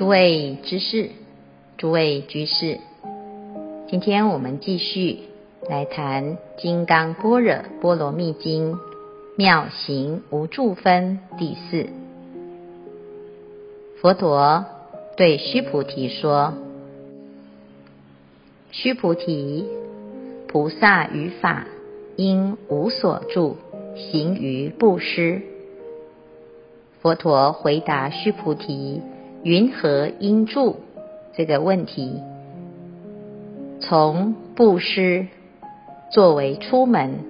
诸位知识，诸位居士，今天我们继续来谈《金刚般若波罗蜜经》妙行无住分第四。佛陀对须菩提说：“须菩提，菩萨于法应无所住，行于布施。”佛陀回答须菩提。云何应住？这个问题，从布施作为出门，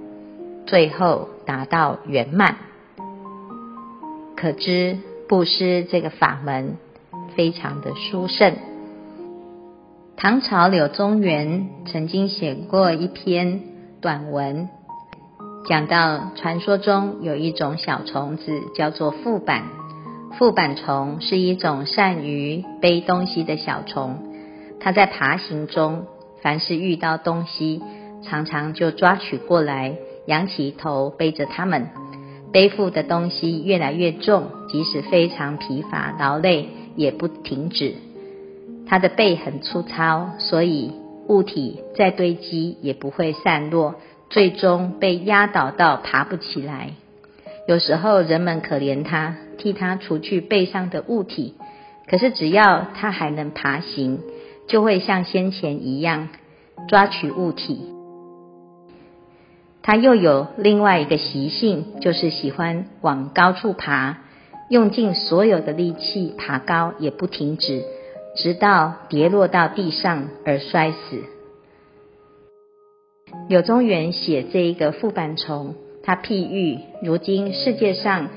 最后达到圆满。可知布施这个法门非常的殊胜。唐朝柳宗元曾经写过一篇短文，讲到传说中有一种小虫子叫做覆板。覆板虫是一种善于背东西的小虫，它在爬行中，凡是遇到东西，常常就抓取过来，仰起头背着它们。背负的东西越来越重，即使非常疲乏劳累，也不停止。它的背很粗糙，所以物体再堆积也不会散落，最终被压倒到爬不起来。有时候人们可怜它。替他除去背上的物体，可是只要他还能爬行，就会像先前一样抓取物体。他又有另外一个习性，就是喜欢往高处爬，用尽所有的力气爬高也不停止，直到跌落到地上而摔死。柳宗元写这一个覆板虫，他譬喻如今世界上。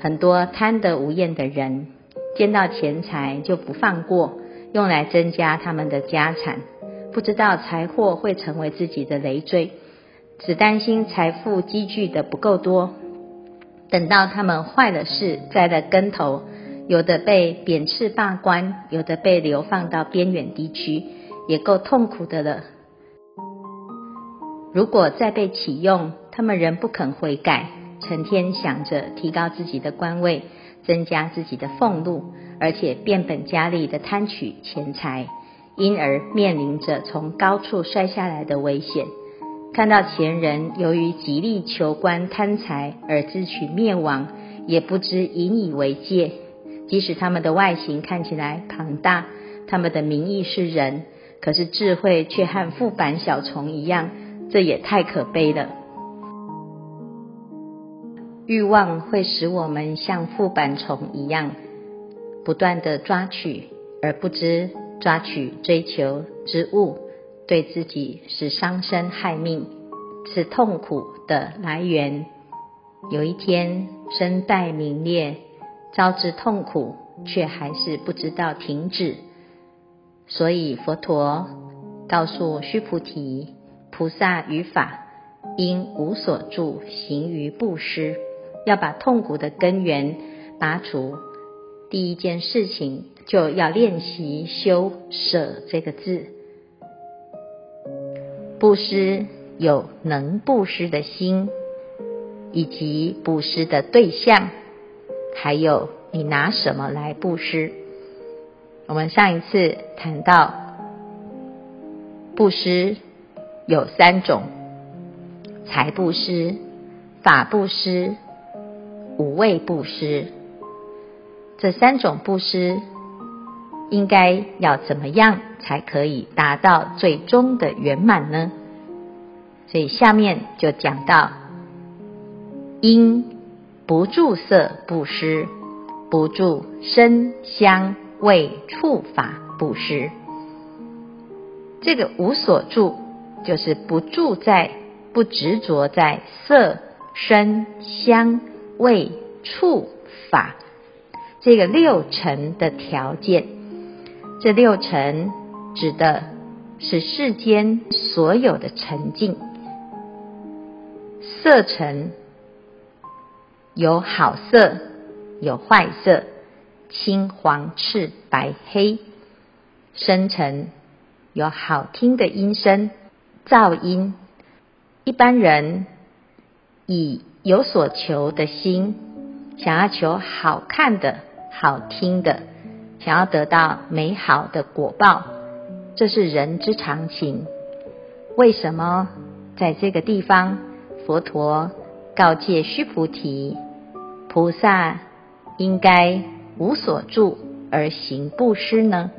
很多贪得无厌的人，见到钱财就不放过，用来增加他们的家产，不知道财货会成为自己的累赘，只担心财富积聚的不够多，等到他们坏了事，栽了跟头，有的被贬斥罢官，有的被流放到边远地区，也够痛苦的了。如果再被启用，他们仍不肯悔改。成天想着提高自己的官位，增加自己的俸禄，而且变本加厉的贪取钱财，因而面临着从高处摔下来的危险。看到前人由于极力求官贪财而自取灭亡，也不知引以为戒。即使他们的外形看起来庞大，他们的名义是人，可是智慧却和覆板小虫一样，这也太可悲了。欲望会使我们像覆板虫一样，不断地抓取，而不知抓取追求之物对自己是伤身害命，是痛苦的来源。有一天身败名裂，招致痛苦，却还是不知道停止。所以佛陀告诉须菩提：菩萨于法应无所住，行于布施。要把痛苦的根源拔除，第一件事情就要练习修舍这个字。布施有能布施的心，以及布施的对象，还有你拿什么来布施。我们上一次谈到，布施有三种：财布施、法布施。五味布施，这三种布施应该要怎么样才可以达到最终的圆满呢？所以下面就讲到：应不住色布施，不住声香味触法布施。这个无所住，就是不住在、不执着在色、声、香。味触法，这个六尘的条件，这六尘指的是世间所有的尘境。色尘有好色，有坏色，青黄赤白黑；声尘有好听的音声，噪音。一般人以有所求的心，想要求好看的、好听的，想要得到美好的果报，这是人之常情。为什么在这个地方，佛陀告诫须菩提，菩萨应该无所住而行布施呢？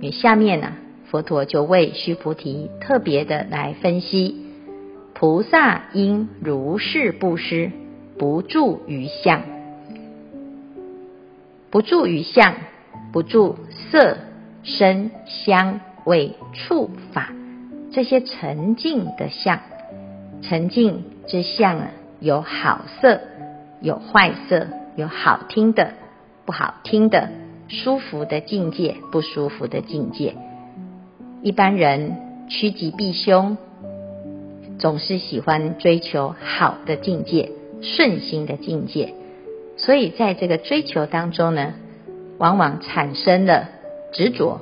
因为下面呢、佛陀就为须菩提特别的来分析，菩萨应如是布施，不住于相，不住于相。不住色、声、香、味、触、法这些沉静的相，沉静之相啊，有好色，有坏色，有好听的，不好听的，舒服的境界，不舒服的境界。一般人趋吉避凶，总是喜欢追求好的境界、顺心的境界，所以在这个追求当中呢。往往产生了执着，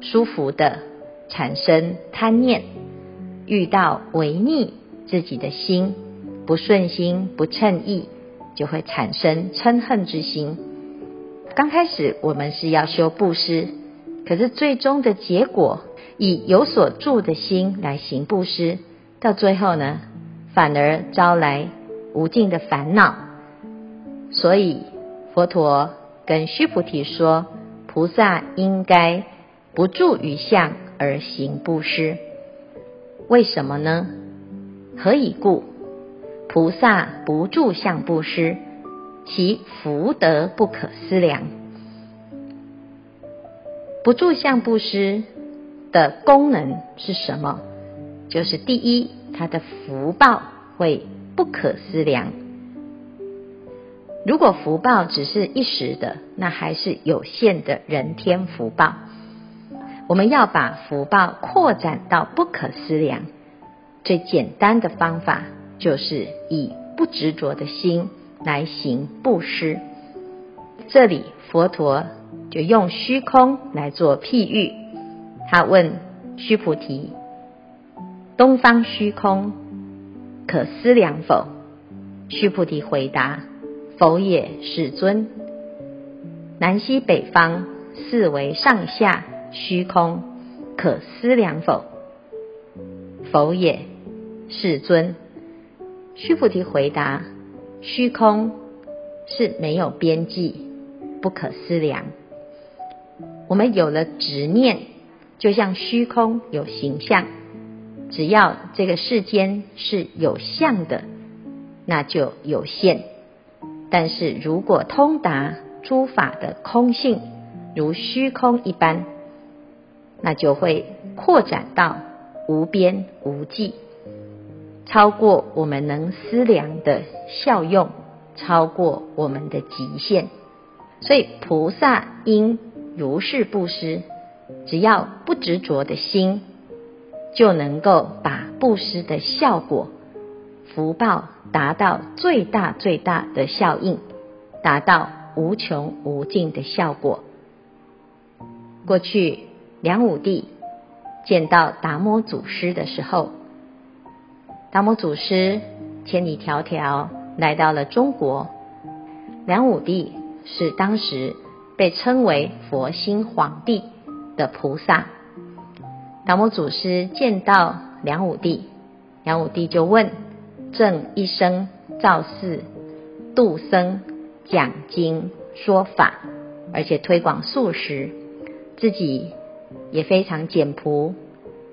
舒服的产生贪念，遇到违逆自己的心，不顺心不称意，就会产生嗔恨之心。刚开始我们是要修布施，可是最终的结果，以有所住的心来行布施，到最后呢，反而招来无尽的烦恼。所以佛陀。跟须菩提说，菩萨应该不住于相而行布施。为什么呢？何以故？菩萨不住相布施，其福德不可思量。不住相布施的功能是什么？就是第一，他的福报会不可思量。如果福报只是一时的，那还是有限的人天福报。我们要把福报扩展到不可思量，最简单的方法就是以不执着的心来行布施。这里佛陀就用虚空来做譬喻，他问须菩提：“东方虚空可思量否？”须菩提回答。否也，世尊。南西北方四维上下虚空，可思量否？否也，世尊。须菩提回答：虚空是没有边际，不可思量。我们有了执念，就像虚空有形象，只要这个世间是有相的，那就有限。但是如果通达诸法的空性，如虚空一般，那就会扩展到无边无际，超过我们能思量的效用，超过我们的极限。所以菩萨应如是布施，只要不执着的心，就能够把布施的效果。福报达到最大最大的效应，达到无穷无尽的效果。过去梁武帝见到达摩祖师的时候，达摩祖师千里迢迢来到了中国。梁武帝是当时被称为佛心皇帝的菩萨。达摩祖师见到梁武帝，梁武帝就问。正一生造寺、度僧、讲经说法，而且推广素食，自己也非常简朴，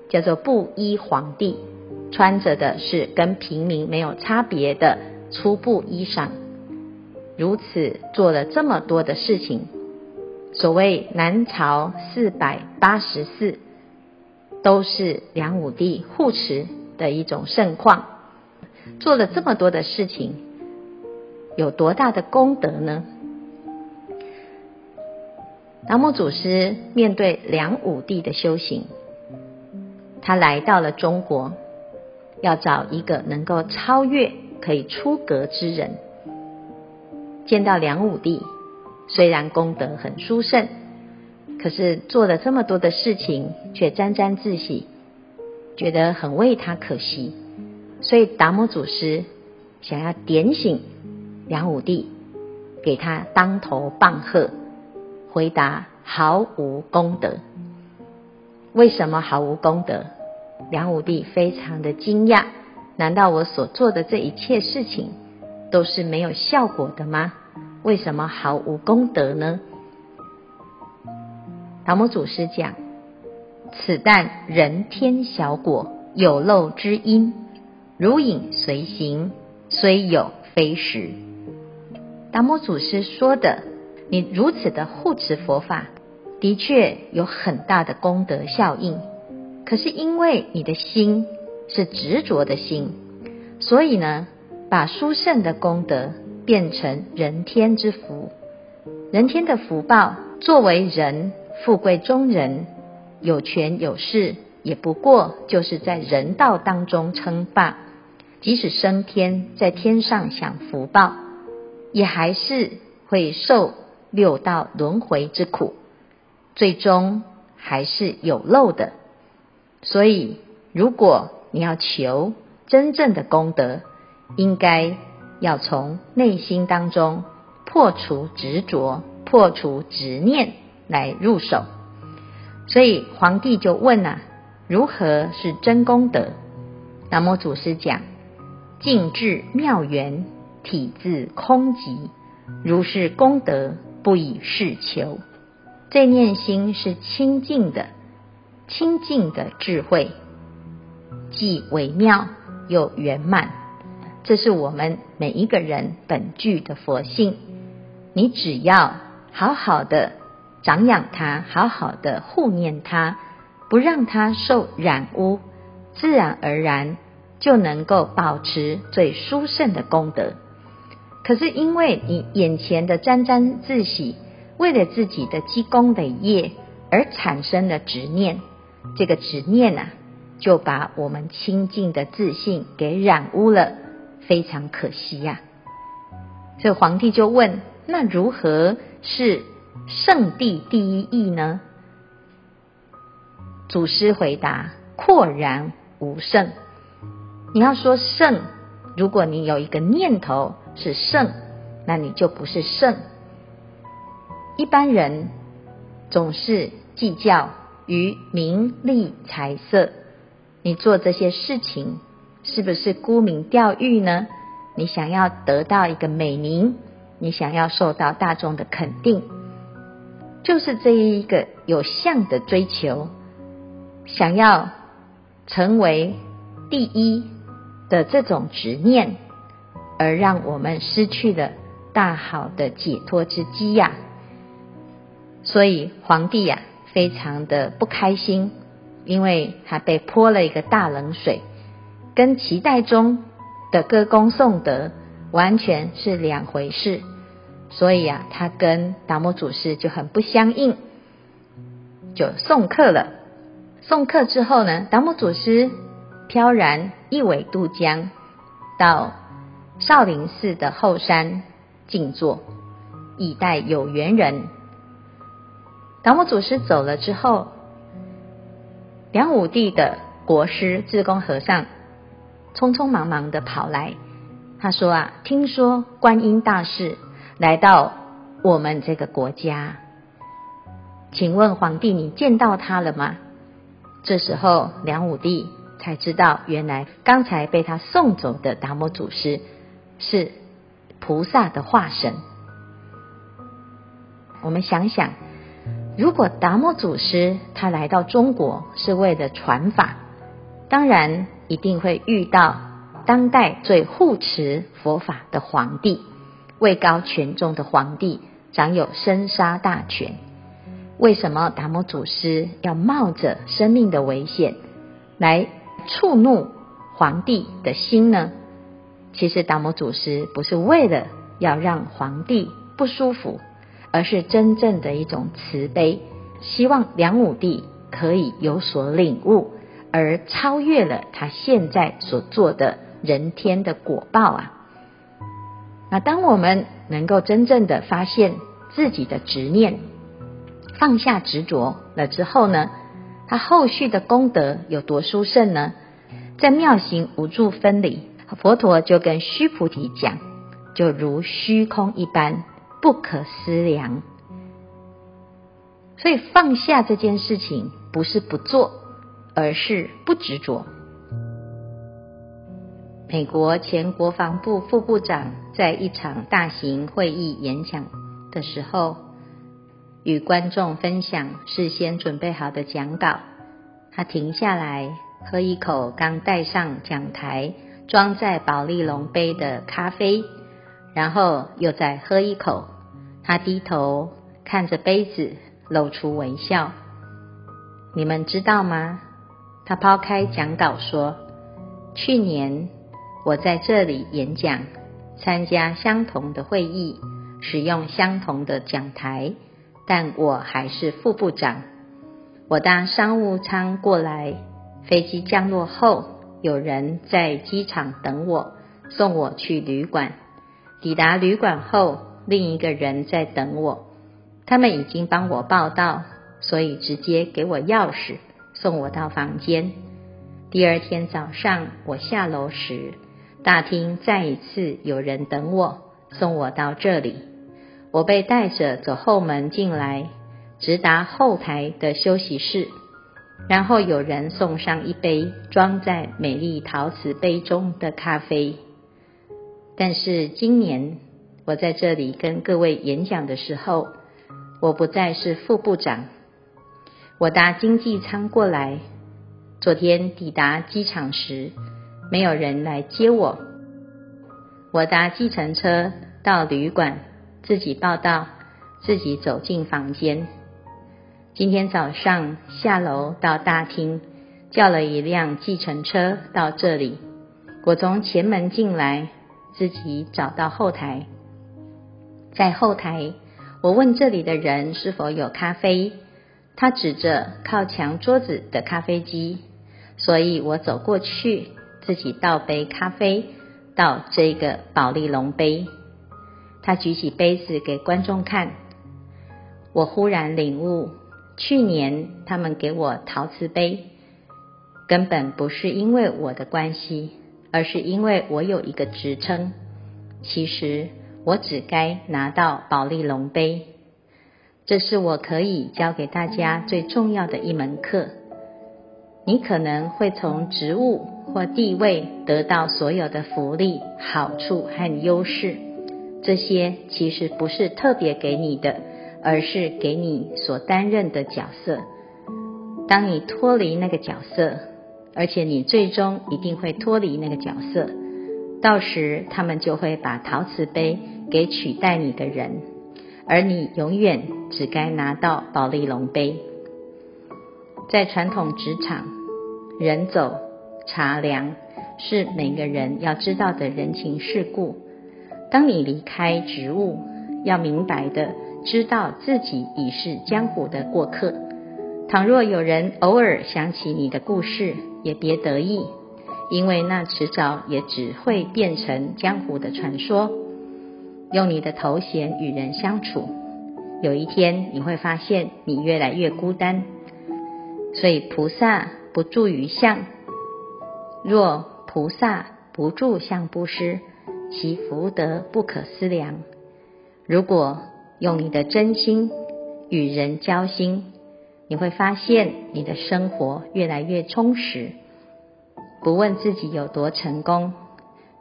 叫做布衣皇帝，穿着的是跟平民没有差别的粗布衣裳。如此做了这么多的事情，所谓南朝四百八十寺，都是梁武帝护持的一种盛况。做了这么多的事情，有多大的功德呢？达摩祖师面对梁武帝的修行，他来到了中国，要找一个能够超越、可以出格之人。见到梁武帝，虽然功德很殊胜，可是做了这么多的事情，却沾沾自喜，觉得很为他可惜。所以达摩祖师想要点醒梁武帝，给他当头棒喝，回答毫无功德。为什么毫无功德？梁武帝非常的惊讶，难道我所做的这一切事情都是没有效果的吗？为什么毫无功德呢？达摩祖师讲：“此但人天小果，有漏之因，如影随形，虽有非实。”达摩祖师说的，你如此的护持佛法，的确有很大的功德效应。可是因为你的心是执着的心，所以呢，把殊胜的功德变成人天之福，人天的福报，作为人。富贵中人，有权有势，也不过就是在人道当中称霸。即使升天，在天上享福报，也还是会受六道轮回之苦，最终还是有漏的。所以，如果你要求真正的功德，应该要从内心当中破除执着，破除执念。来入手，所以皇帝就问啊：如何是真功德？达摩祖师讲：静至妙缘，体自空寂，如是功德，不以事求。这念心是清净的，清净的智慧，既微妙又圆满。这是我们每一个人本具的佛性。你只要好好的。长养它，好好的护念它，不让它受染污，自然而然就能够保持最殊胜的功德。可是因为你眼前的沾沾自喜，为了自己的积功累业而产生了执念，这个执念啊，就把我们清净的自信给染污了，非常可惜呀、啊。所以皇帝就问：那如何是？圣地第一义呢？祖师回答：阔然无圣。你要说圣，如果你有一个念头是圣，那你就不是圣。一般人总是计较于名利财色，你做这些事情是不是沽名钓誉呢？你想要得到一个美名，你想要受到大众的肯定。就是这一个有相的追求，想要成为第一的这种执念，而让我们失去了大好的解脱之机呀。所以皇帝呀，非常的不开心，因为他被泼了一个大冷水，跟期待中的歌功颂德完全是两回事。所以啊，他跟达摩祖师就很不相应，就送客了。送客之后呢，达摩祖师飘然一苇渡江，到少林寺的后山静坐，以待有缘人。达摩祖师走了之后，梁武帝的国师智公和尚匆匆忙忙的跑来，他说啊，听说观音大士。来到我们这个国家，请问皇帝，你见到他了吗？这时候，梁武帝才知道，原来刚才被他送走的达摩祖师是菩萨的化身。我们想想，如果达摩祖师他来到中国是为了传法，当然一定会遇到当代最护持佛法的皇帝。位高权重的皇帝，掌有生杀大权。为什么达摩祖师要冒着生命的危险来触怒皇帝的心呢？其实达摩祖师不是为了要让皇帝不舒服，而是真正的一种慈悲，希望梁武帝可以有所领悟，而超越了他现在所做的人天的果报啊。那当我们能够真正的发现自己的执念，放下执着了之后呢，他后续的功德有多殊胜呢？在妙行无住分里，佛陀就跟须菩提讲，就如虚空一般，不可思量。所以放下这件事情不是不做，而是不执着。美国前国防部副部长在一场大型会议演讲的时候，与观众分享事先准备好的讲稿。他停下来喝一口刚带上讲台装在保丽龙杯的咖啡，然后又再喝一口。他低头看着杯子，露出微笑。你们知道吗？他抛开讲稿说：“去年。”我在这里演讲，参加相同的会议，使用相同的讲台，但我还是副部长。我搭商务舱过来，飞机降落后，有人在机场等我，送我去旅馆。抵达旅馆后，另一个人在等我。他们已经帮我报到，所以直接给我钥匙，送我到房间。第二天早上，我下楼时，大厅再一次有人等我，送我到这里。我被带着走后门进来，直达后台的休息室，然后有人送上一杯装在美丽陶瓷杯中的咖啡。但是今年我在这里跟各位演讲的时候，我不再是副部长。我搭经济舱过来，昨天抵达机场时，没有人来接我，我搭计程车到旅馆，自己报到，自己走进房间。今天早上下楼到大厅，叫了一辆计程车到这里。我从前门进来，自己找到后台。在后台，我问这里的人是否有咖啡，他指着靠墙桌子的咖啡机，所以我走过去。自己倒杯咖啡到这个保丽龙杯，他举起杯子给观众看。我忽然领悟，去年他们给我陶瓷杯，根本不是因为我的关系，而是因为我有一个职称。其实我只该拿到保丽龙杯。这是我可以教给大家最重要的一门课。你可能会从职务或地位得到所有的福利、好处和优势，这些其实不是特别给你的，而是给你所担任的角色。当你脱离那个角色，而且你最终一定会脱离那个角色，到时他们就会把陶瓷杯给取代你的人，而你永远只该拿到保丽龙杯。在传统职场，人走茶凉是每个人要知道的人情世故。当你离开职务，要明白的知道自己已是江湖的过客。倘若有人偶尔想起你的故事，也别得意，因为那迟早也只会变成江湖的传说。用你的头衔与人相处，有一天你会发现你越来越孤单。所以菩萨不住于相，若菩萨不住相布施，其福德不可思量。如果用你的真心与人交心，你会发现你的生活越来越充实。不问自己有多成功，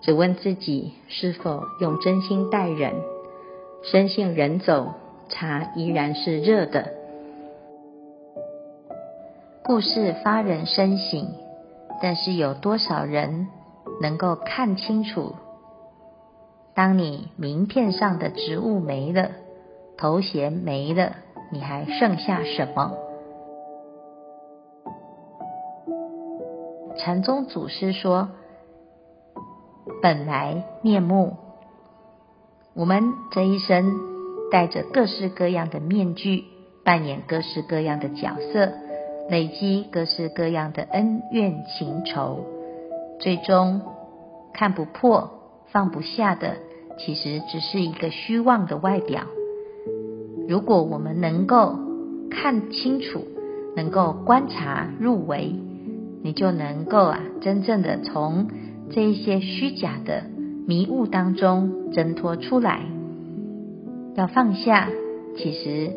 只问自己是否用真心待人。深信人走，茶依然是热的。故事发人深省，但是有多少人能够看清楚？当你名片上的职务没了，头衔没了，你还剩下什么？禅宗祖师说：“本来面目。”我们这一生戴着各式各样的面具，扮演各式各样的角色。累积各式各样的恩怨情仇，最终看不破、放不下的，其实只是一个虚妄的外表。如果我们能够看清楚，能够观察入微，你就能够啊，真正的从这一些虚假的迷雾当中挣脱出来。要放下，其实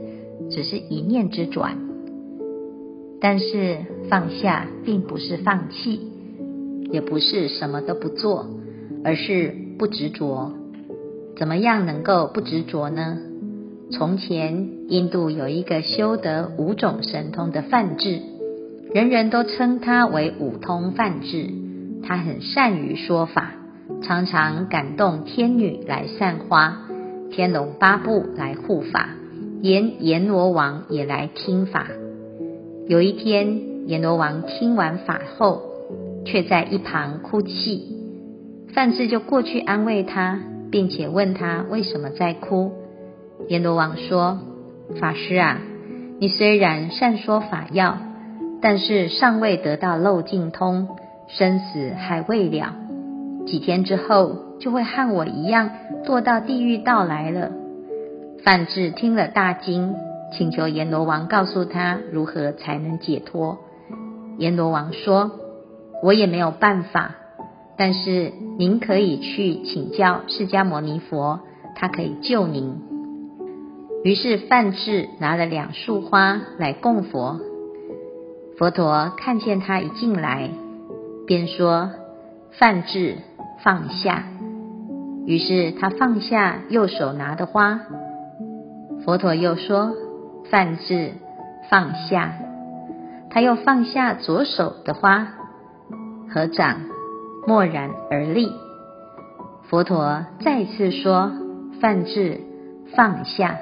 只是一念之转。但是放下并不是放弃，也不是什么都不做，而是不执着。怎么样能够不执着呢？从前印度有一个修得五种神通的梵志，人人都称他为五通梵志。他很善于说法，常常感动天女来散花，天龙八部来护法，阎阎罗王也来听法。有一天，阎罗王听完法后，却在一旁哭泣。范志就过去安慰他，并且问他为什么在哭。阎罗王说：“法师啊，你虽然善说法要，但是尚未得到漏尽通，生死还未了。几天之后，就会和我一样堕到地狱道来了。”范志听了大惊。请求阎罗王告诉他如何才能解脱。阎罗王说：“我也没有办法，但是您可以去请教释迦牟尼佛，他可以救您。”于是范志拿了两束花来供佛。佛陀看见他一进来，便说：“范志放下。”于是他放下右手拿的花。佛陀又说。梵志放下，他又放下左手的花，合掌默然而立。佛陀再次说：“梵志放下。”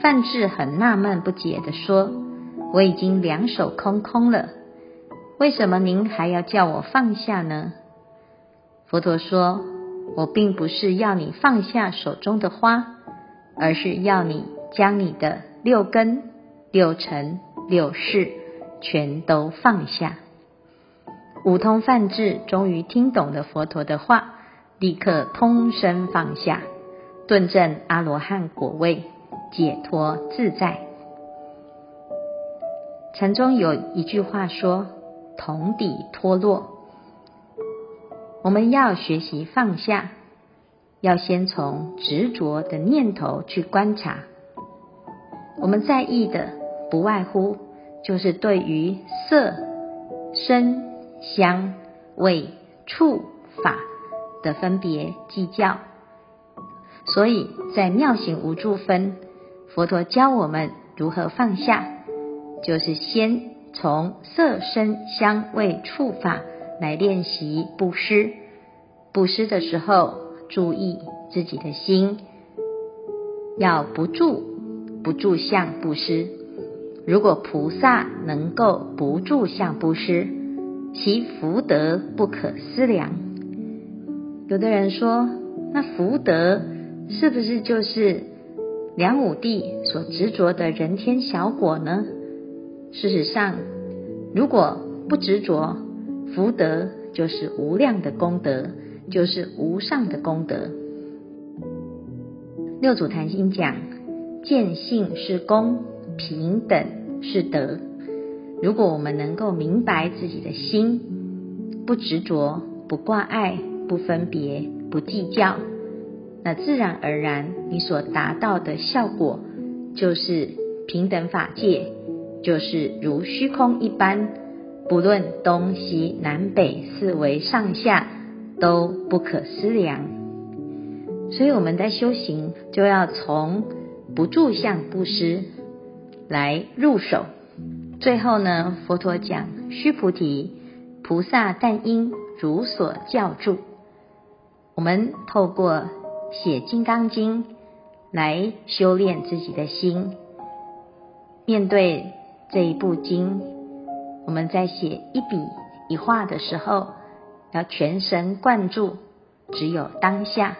范志很纳闷不解地说：“我已经两手空空了，为什么您还要叫我放下呢？”佛陀说：“我并不是要你放下手中的花。”而是要你将你的六根、六尘、六识全都放下。五通梵志终于听懂了佛陀的话，立刻通身放下，顿证阿罗汉果位，解脱自在。禅中有一句话说：“同底脱落。”我们要学习放下。要先从执着的念头去观察，我们在意的不外乎就是对于色、声、香、味、触、法的分别计较。所以在妙行无住分，佛陀教我们如何放下，就是先从色、声、香、味、触、法来练习布施。布施的时候，注意自己的心，要不住不住相布施。如果菩萨能够不住相布施，其福德不可思量。有的人说，那福德是不是就是梁武帝所执着的人天小果呢？事实上，如果不执着，福德就是无量的功德。就是无上的功德。六祖坛经讲，见性是功，平等是德。如果我们能够明白自己的心，不执着，不挂碍，不分别，不计较，那自然而然，你所达到的效果就是平等法界，就是如虚空一般，不论东西南北四维上下。都不可思量，所以我们在修行就要从不住相布施来入手。最后呢，佛陀讲：须菩提，菩萨但应如所教住。我们透过写《金刚经》来修炼自己的心。面对这一部经，我们在写一笔一画的时候。要全神贯注，只有当下，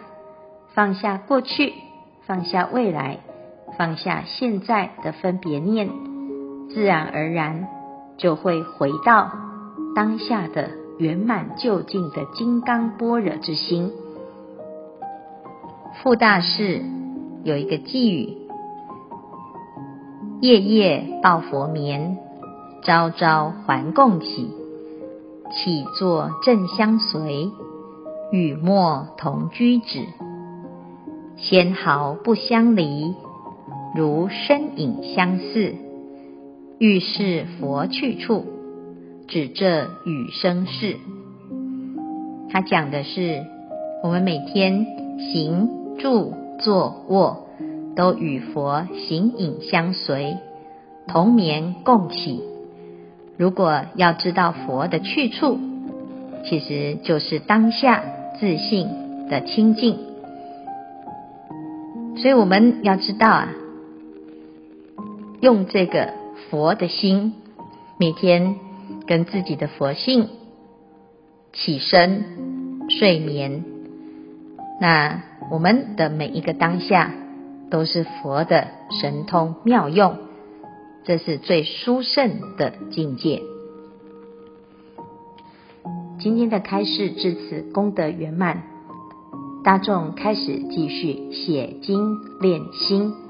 放下过去，放下未来，放下现在的分别念，自然而然就会回到当下的圆满究竟的金刚般若之心。傅大士有一个偈语：夜夜抱佛眠，朝朝还供给。起坐正相随，语默同居止。纤毫不相离，如身影相似。欲是佛去处，指这与生事。他讲的是，我们每天行住坐卧，都与佛形影相随，同眠共起。如果要知道佛的去处，其实就是当下自信的清净。所以我们要知道啊，用这个佛的心，每天跟自己的佛性起身、睡眠，那我们的每一个当下都是佛的神通妙用，这是最殊胜的境界。今天的开示至此功德圆满，大众开始继续写经练心。